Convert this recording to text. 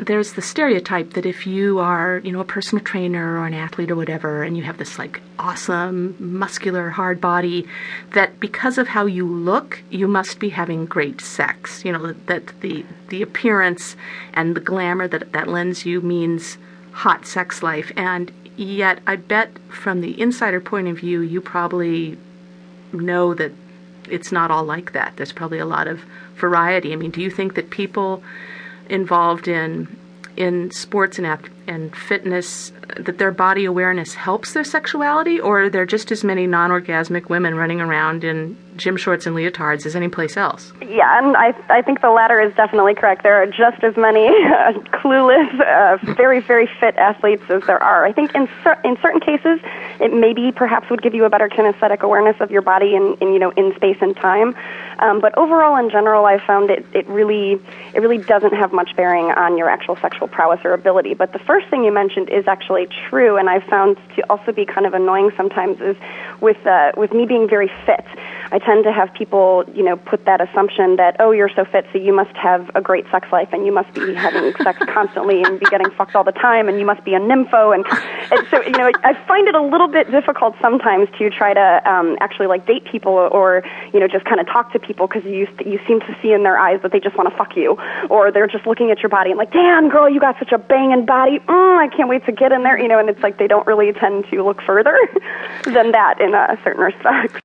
there's the stereotype that if you are, you know, a personal trainer or an athlete or whatever, and you have this like awesome, muscular, hard body, that because of how you look, you must be having great sex. You know, that the the appearance and the glamour that that lends you means hot sex life. And yet, I bet from the insider point of view, you probably know that it's not all like that. There's probably a lot of variety. I mean, do you think that people involved in in sports and and fitness that their body awareness helps their sexuality, or are there just as many non-orgasmic women running around in gym shorts and leotards as any place else? Yeah, and I I think the latter is definitely correct. There are just as many uh, clueless, uh, very very fit athletes as there are. I think in cer- in certain cases, it maybe perhaps would give you a better kinesthetic awareness of your body in, in you know in space and time. Um, but overall, in general, I found it, it really it really doesn't have much bearing on your actual sexual prowess or ability. But the first thing you mentioned is actually true, and I found to also be kind of annoying sometimes is with uh, with me being very fit. I tend to have people, you know, put that assumption that oh, you're so fit, so you must have a great sex life, and you must be having sex constantly and be getting fucked all the time, and you must be a nympho, and, and so you know, I find it a little bit difficult sometimes to try to um, actually like date people or you know just kind of talk to people because you you seem to see in their eyes that they just want to fuck you, or they're just looking at your body and like, damn girl, you got such a banging body, mm, I can't wait to get in there, you know, and it's like they don't really tend to look further than that in a certain respect.